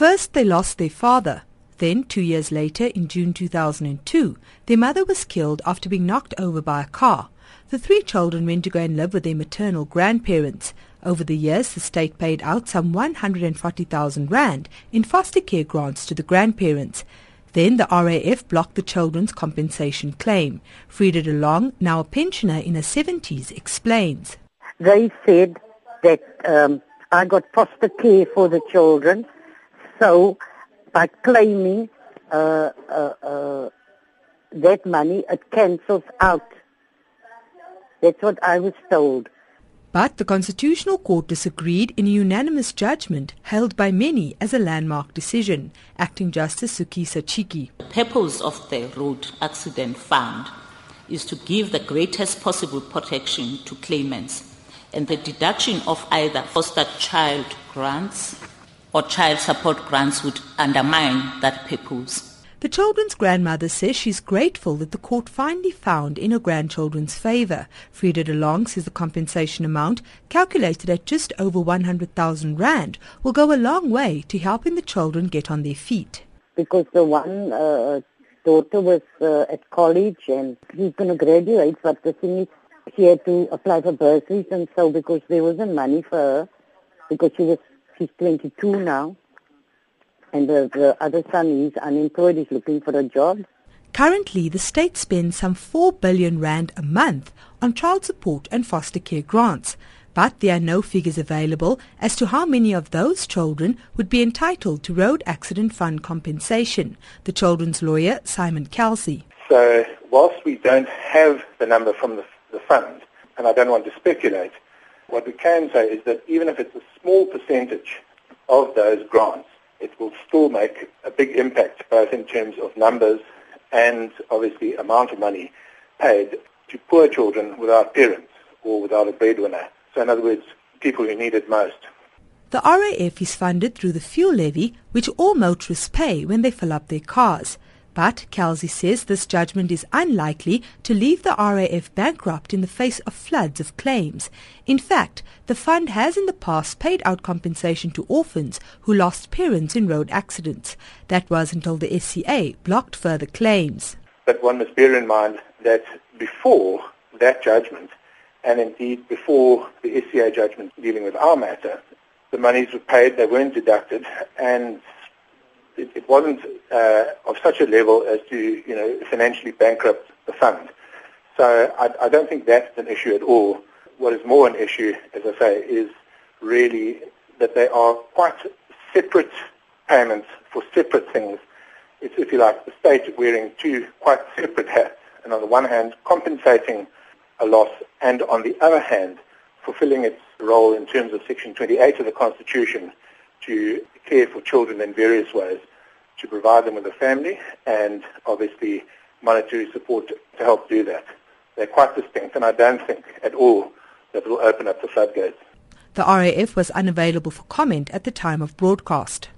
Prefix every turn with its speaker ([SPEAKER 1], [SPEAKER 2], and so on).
[SPEAKER 1] First, they lost their father. Then, two years later, in June 2002, their mother was killed after being knocked over by a car. The three children went to go and live with their maternal grandparents. Over the years, the state paid out some 140,000 rand in foster care grants to the grandparents. Then the RAF blocked the children's compensation claim. Frida de Long, now a pensioner in her 70s, explains.
[SPEAKER 2] They said that um, I got foster care for the children, so by claiming uh, uh, uh, that money, it cancels out. That's what I was told.
[SPEAKER 1] But the Constitutional Court disagreed in a unanimous judgment held by many as a landmark decision. Acting Justice Zukisa Tshiqi.
[SPEAKER 3] The purpose of the Road Accident Fund is to give the greatest possible protection to claimants, and the deduction of either foster child grants or child support grants would undermine that purpose.
[SPEAKER 1] The children's grandmother says she's grateful that the court finally found in her grandchildren's favor. Frida de Long says the compensation amount, calculated at just over 100,000 rand, will go a long way to helping the children get on their feet.
[SPEAKER 2] Because the one uh, daughter was uh, at college and he's going to graduate, but the thing is she had to apply for bursaries and so because there wasn't money for her, because she was she's 22 now and the, the other son is unemployed, is looking for a job.
[SPEAKER 1] Currently, the state spends some 4 billion rand a month on child support and foster care grants, but there are no figures available as to how many of those children would be entitled to road accident fund compensation. The children's lawyer, Simon Kelsey.
[SPEAKER 4] So, whilst we don't have the number from the, the fund, and I don't want to speculate, what we can say is that even if it's a small percentage of those grants, it will still make a big impact, both in terms of numbers and obviously amount of money paid to poor children without parents or without a breadwinner. So in other words, people who need it most.
[SPEAKER 1] The RAF is funded through the fuel levy, which all motorists pay when they fill up their cars. But Kelsey says this judgment is unlikely to leave the RAF bankrupt in the face of floods of claims. In fact, the fund has in the past paid out compensation to orphans who lost parents in road accidents. That was until the SCA blocked further claims.
[SPEAKER 4] But one must bear in mind that before that judgment, and indeed before the SCA judgment dealing with our matter, the monies were paid, they weren't deducted, and it, it wasn't uh, of such a level as to, you know, financially bankrupt the fund. So I, I don't think that's an issue at all. What is more an issue, as I say, is really that they are quite separate payments for separate things. It's, if you like, the state wearing two quite separate hats. And on the one hand, compensating a loss, and on the other hand, fulfilling its role in terms of Section 28 of the Constitution to care for children in various ways to provide them with a family and obviously monetary support to help do that. They're quite distinct and I don't think at all that it will open up the floodgates.
[SPEAKER 1] The RAF was unavailable for comment at the time of broadcast.